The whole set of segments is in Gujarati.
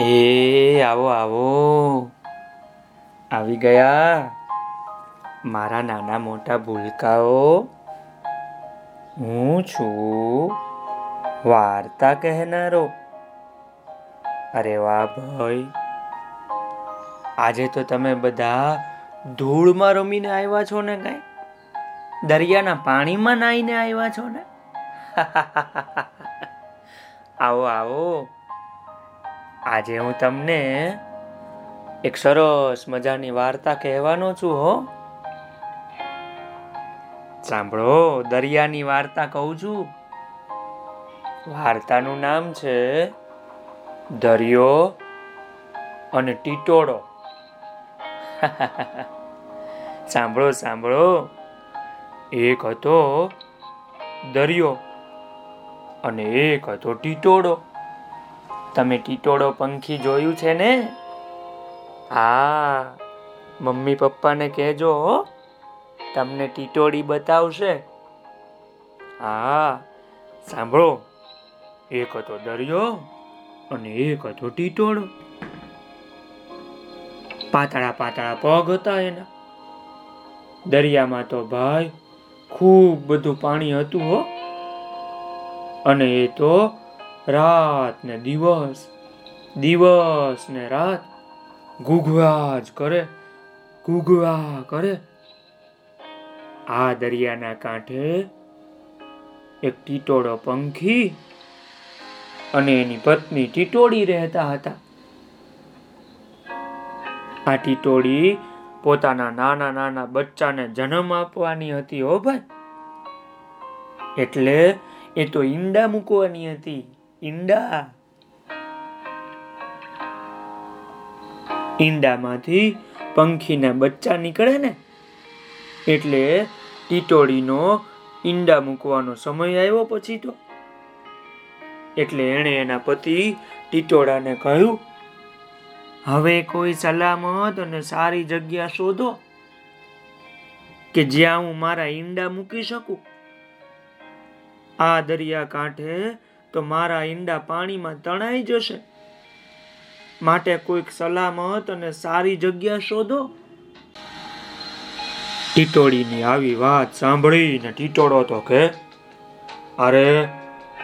એ, આવો આવો. આવી ગયા. મારા નાના મોટા ભૂલકાઓ. હું છું વાર્તા કહેનારો. અરે વાહ ભાઈ. આજે તો તમે બધા ધૂળમાં રમીને આવ્યા છો ને કઈ? દરિયાના પાણીમાં નાહીને આવ્યા છો ને? આવો આવો. આજે હું તમને એક સરસ મજાની વાર્તા કહેવાનો છું, હો. સાંભળો, દરિયાની વાર્તા કહું છું. વાર્તાનું નામ છે, દરિયો અને ટીટોળો. સાંભળો સાંભળો. એક હતો દરિયો અને એક હતો ટીટોળો. તમે ટીટોળો પંખી જોયું છે ને? હા, મમ્મી પપ્પાને કહેજો તમને ટીટોળી બતાવશે. હા, સાંભળો. એક હતો દરિયો અને એક હતો ટીટોળો. પાતળા પાતળા પગ હતા એના. દરિયામાં તો ભાઈ ખૂબ બધું પાણી હતું હો. અને એ તો રાત ને દિવસ દિવસ ને રાત ગુગવા જ કરે, ગુગવા કરે. આ દરિયાના કાંઠે એક ટીટોળો પંખી અને એની પત્ની ટીટોળી રહેતા હતા. આ ટીટોળી પોતાના નાના નાના બચ્ચાને જન્મ આપવાની હતી, હો ભાઈ. એટલે એ તો ઈંડા મૂકવાની હતી. ઈંડા. ઈંડામાંથી પંખીના બચ્ચા નીકળે ને, એટલે ટીટોળીનો ઈંડા મૂકવાનો સમય આવ્યો પછી તો. એટલે એણે એના પતિ ટીટોળાને કહ્યું, હવે કોઈ સલામત અને સારી જગ્યા શોધો, કે જ્યાં હું મારા ઈંડા મૂકી શકું. આ દરિયા કાંઠે તો મારા ઈંડા પાણીમાં તણાઈ જશે. માટે કોઈક સલામત અને સારી જગ્યા શોધો. ટીટોળીની આવી વાત સાંભળીને ટીટોળો તો કે અરે,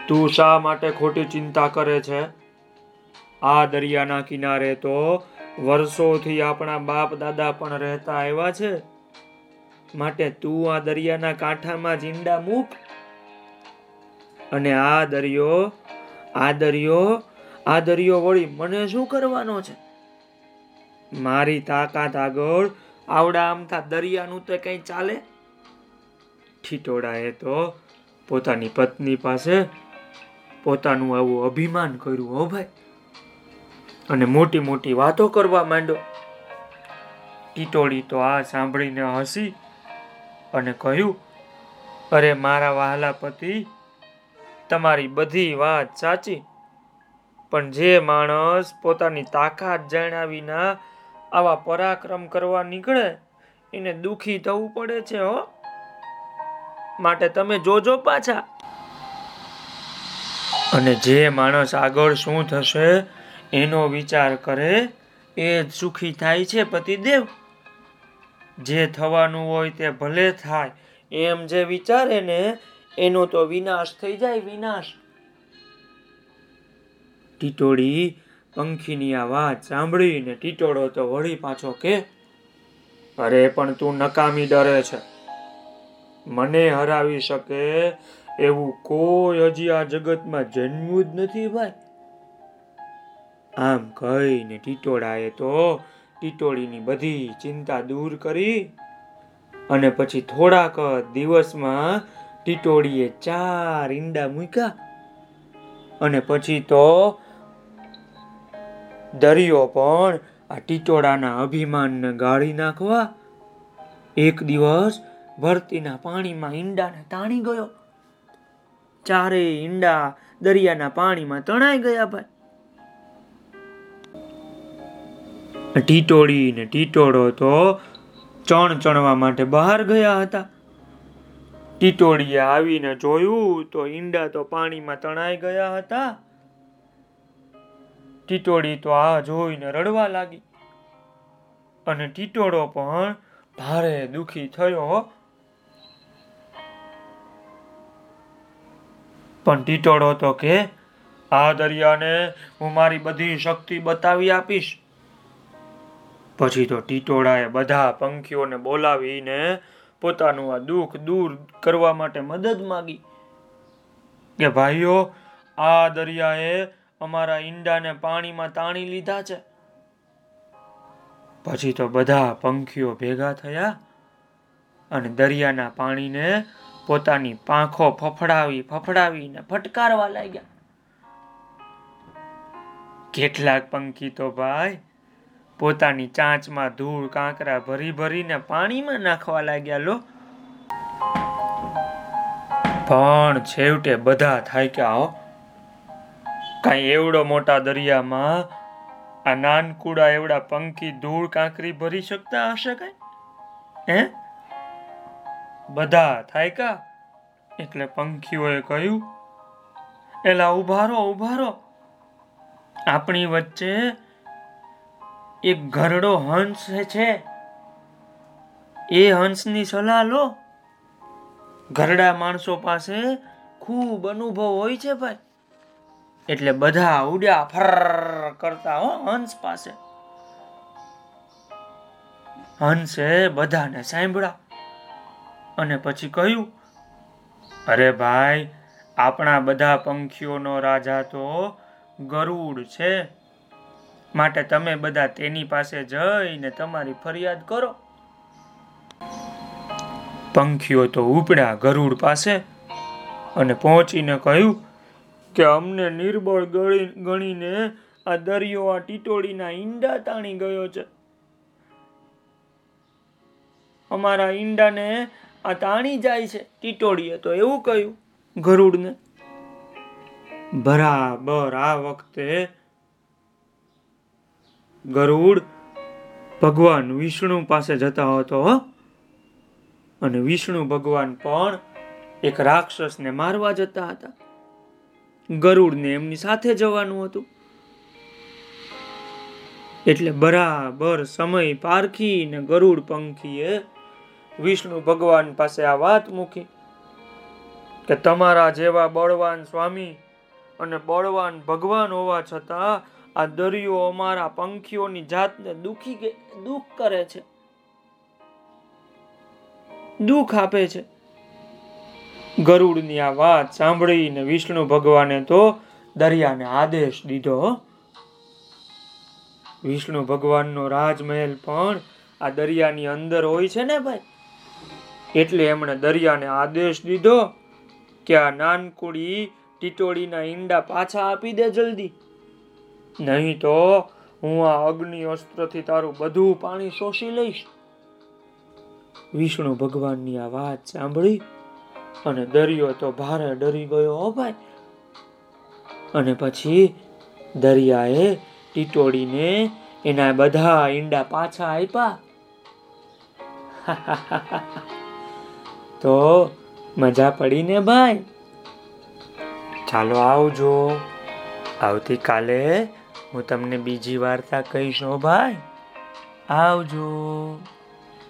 તું શા માટે ખોટી ચિંતા કરે છે? આ દરિયાના કિનારે તો વર્ષોથી આપણા બાપ દાદા પણ રહેતા આવ્યા છે. માટે તું આ દરિયાના કાંઠામાં જીંડા મૂક. અને આ દરિયો આ દરિયો આ દરિયો વળી મને શું કરવાનો છે? મારી તાકાત આગળ આવડા આમતા દરિયાનું તો કઈ ચાલે? ઠીટોડાએ તો પોતાની પત્ની પાસે પોતાનું આવું અભિમાન કર્યું, હો ભાઈ. અને મોટી મોટી વાતો કરવા માંડ્યો. ટીટોળી તો આ સાંભળીને હસી અને કહ્યું, અરે મારા વહાલા પતિ તમારી બધી વાત સાચી. પણ જે માણસ પોતાની તાકાત જાણ્યા આવા પરાક્રમ કરવા નીકળે, એને દુખી થવું પડે છે, હો. માટે તમે જોજો પાછા. અને જે માણસ આગળ શું થશે, એનો વિચાર કરે, એ જ સુખી થાય છે, પતિદેવ. જે થવાનું હોય તે ભલે થાય, એમ જે વિચારે ને એનો તો વિનાશ થઈ જાય, વિનાશ. ટીટોળી પંખીની આ વાત સાંભળીને ટીટોળો તો વળી પાછો કે, અરે, પણ તું નકામી ડરે છે. મને હરાવી શકે એવું કોઈ હજી આ જગતમાં જન્મ્યું જ નથી ભાઈ. આમ કહીને ટીટોળાએ તો ટીટોળીની બધી ચિંતા દૂર કરી અને પછી થોડાક દિવસમાં ટીટોળીએ ચાર ઈંડા મૂક્યા અને પછી તો દરિયો પણ આ ટીટોળાના અભિમાનને ગાળી નાખવા એક દિવસ ભરતીના પાણીમાં ઈંડાને તાણી ગયો. ચારે ઈંડા દરિયાના પાણીમાં તણાઈ ગયા ભાઈ. ટીટોળી ને ટીટોળો તો ચણ ચણવા માટે બહાર ગયા હતા. ટીટોળીએ આવીને જોયું તો ઈંડા તો પાણીમાં તણાઈ ગયા હતા. ટીટોળી તો આ જોઈને રડવા લાગી. અને ટીટોળો પણ ભારે દુખી થયો પણ ટીટોળો તો કે, આ દરિયાને હું મારી બધી શક્તિ બતાવી આપીશ. પછી તો ટીટોળાએ બધા પંખીઓને બોલાવીને પોતાનું આ દુઃખ દૂર કરવા માટે મદદ માંગી કે ભાઈઓ, આ દરિયાએ અમારા ઈંડાને પાણીમાં તાણી લીધા છે. પછી તો બધા પંખીઓ ભેગા થયા અને દરિયાના પાણીને પોતાની પાંખો ફફડાવી ફફડાવીને ફટકારવા લાગ્યા. કેટલાક પંખી તો ભાઈ પોતાની ચાંચમાં ધૂળ, કાંકરા ભરી ભરીને પાણીમાં નાખવા લાગ્યા, લો. પણ છેવટે બધા થાક્યા હો કાંઈ એવડો મોટા દરિયામાં આ નાનકુડા એવડા પંખી ધૂળ, કાંકરી ભરી શકતા હશે કઈ? હે? બધા થાયકા એટલે પંખીઓએ કહ્યું, એલા, ઉભારો ઉભારો. આપણી વચ્ચે એક ઘરડો હંસ છે. એ હંસની સલાહ લો. ઘરડા માણસો પાસે ખૂબ અનુભવ હોય છે ભાઈ. એટલે બધા ઉડ્યા ફર કરતા હો હંસ પાસે. હંસે બધાને સાંભળ્યા. અને પછી કહ્યું, અરે ભાઈ, આપણા બધા પંખીઓનો રાજા તો ગરુડ છે. માટે તમે બધા તેની પાસે જઈને તમારી ફરિયાદ કરો. પંખીઓ તો ઉપડ્યા ગરુડ પાસે અને પહોંચીને કહ્યું કે અમને નિર્બળ ગણીને આ દરિયો આ ટીટોળીના ઈંડા તાણી ગયો છે. અમારા ઈંડાને આ તાણી જાય છે, ટીટોળીએ તો એવું કહ્યું ગરુડને. બરાબર આ વખતે ગરુડ ભગવાન વિષ્ણુ પાસે જતા હતો અને વિષ્ણુ ભગવાન પણ એક રાક્ષસને મારવા જતા હતા. ગરુડને એમની સાથે જવાનું હતું. એટલે બરાબર સમય પારખીને ગરુડ પંખીએ વિષ્ણુ ભગવાન પાસે આ વાત મૂકી કે તમારા જેવા બળવાન સ્વામી અને બળવાન ભગવાન હોવા છતાં આ દરિયો અમારા પંખીઓની જાતને દુખી દુઃખ કરે છે. દુઃખ આપે છે. ગરુડની આ વાત સાંભળીને વિષ્ણુ ભગવાને તો દરિયાને આદેશ દીધો વિષ્ણુ ભગવાનનો રાજમહેલ પણ આ દરિયાની અંદર હોય છે ને ભાઈ? એટલે એમણે દરિયાને આદેશ દીધો કે આ નાનકુડી ટીટોળીના ઈંડા પાછા આપી દે જલ્દી. નહીં તો હું આ અગ્નિ અસ્ત્રથી તારું બધું પાણી શોષી લઈશ. વિષ્ણુ ભગવાનની આ વાત સાંભળી અને દરિયો તો ભારે ડરી ગયો ભાઈ. અને પછી દરિયાએ ટીટોડીને એના બધા ઈંડા પાછા આપ્યા તો મજા પડી ને ભાઈ? ચાલો આવજો. આવતીકાલે હું તમને બીજી વાર્તા કહીશ ભાઈ. આવજો.